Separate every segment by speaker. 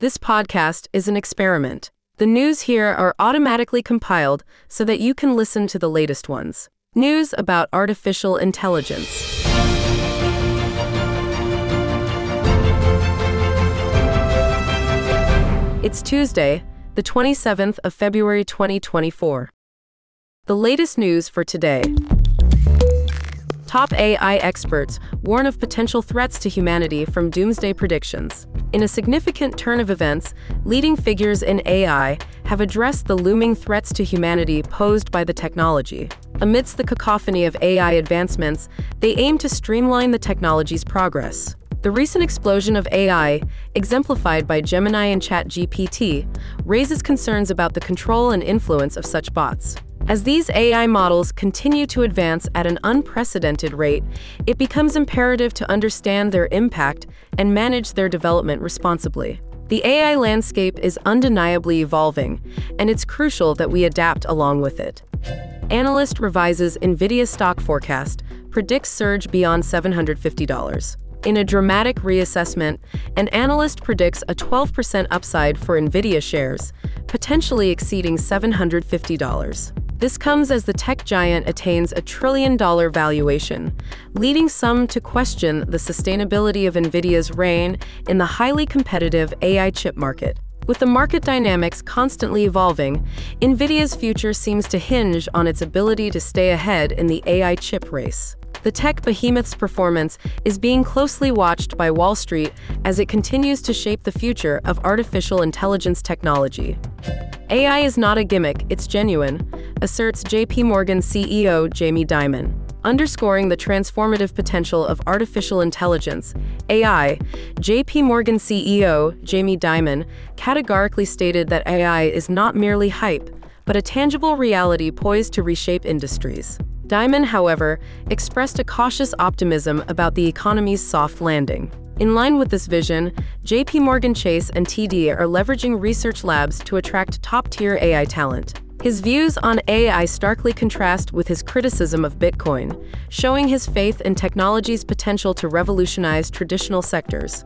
Speaker 1: This podcast is an experiment. The news here are automatically compiled so that you can listen to the latest ones. News about artificial intelligence. It's Tuesday, the 27th of February 2024. The latest news for today. Top AI experts warn of potential threats to humanity from doomsday predictions. In a significant turn of events, leading figures in AI have addressed the looming threats to humanity posed by the technology. Amidst the cacophony of AI advancements, they aim to streamline the technology's progress. The recent explosion of AI, exemplified by Gemini and ChatGPT, raises concerns about the control and influence of such bots. As these AI models continue to advance at an unprecedented rate, it becomes imperative to understand their impact and manage their development responsibly. The AI landscape is undeniably evolving, and it's crucial that we adapt along with it. Analyst revises NVIDIA stock forecast, predicts surge beyond $750. In a dramatic reassessment, an analyst predicts a 12% upside for NVIDIA shares, potentially exceeding $750. This comes as the tech giant attains a trillion dollar valuation, leading some to question the sustainability of NVIDIA's reign in the highly competitive AI chip market. With the market dynamics constantly evolving, NVIDIA's future seems to hinge on its ability to stay ahead in the AI chip race. The tech behemoth's performance is being closely watched by Wall Street as it continues to shape the future of artificial intelligence technology. AI is not a gimmick, it's genuine, asserts JP Morgan CEO Jamie Dimon. Underscoring the transformative potential of artificial intelligence, AI, JP Morgan CEO Jamie Dimon categorically stated that AI is not merely hype, but a tangible reality poised to reshape industries. Dimon, however, expressed a cautious optimism about the economy's soft landing. In line with this vision, JP Morgan Chase and TD are leveraging research labs to attract top-tier AI talent. His views on AI starkly contrast with his criticism of Bitcoin, showing his faith in technology's potential to revolutionize traditional sectors.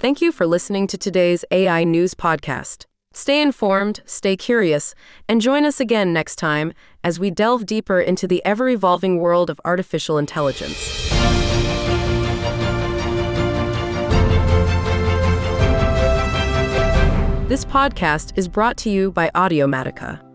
Speaker 1: Thank you for listening to today's AI News Podcast. Stay informed, stay curious, and join us again next time as we delve deeper into the ever evolving world of artificial intelligence. This podcast is brought to you by Audiomatika.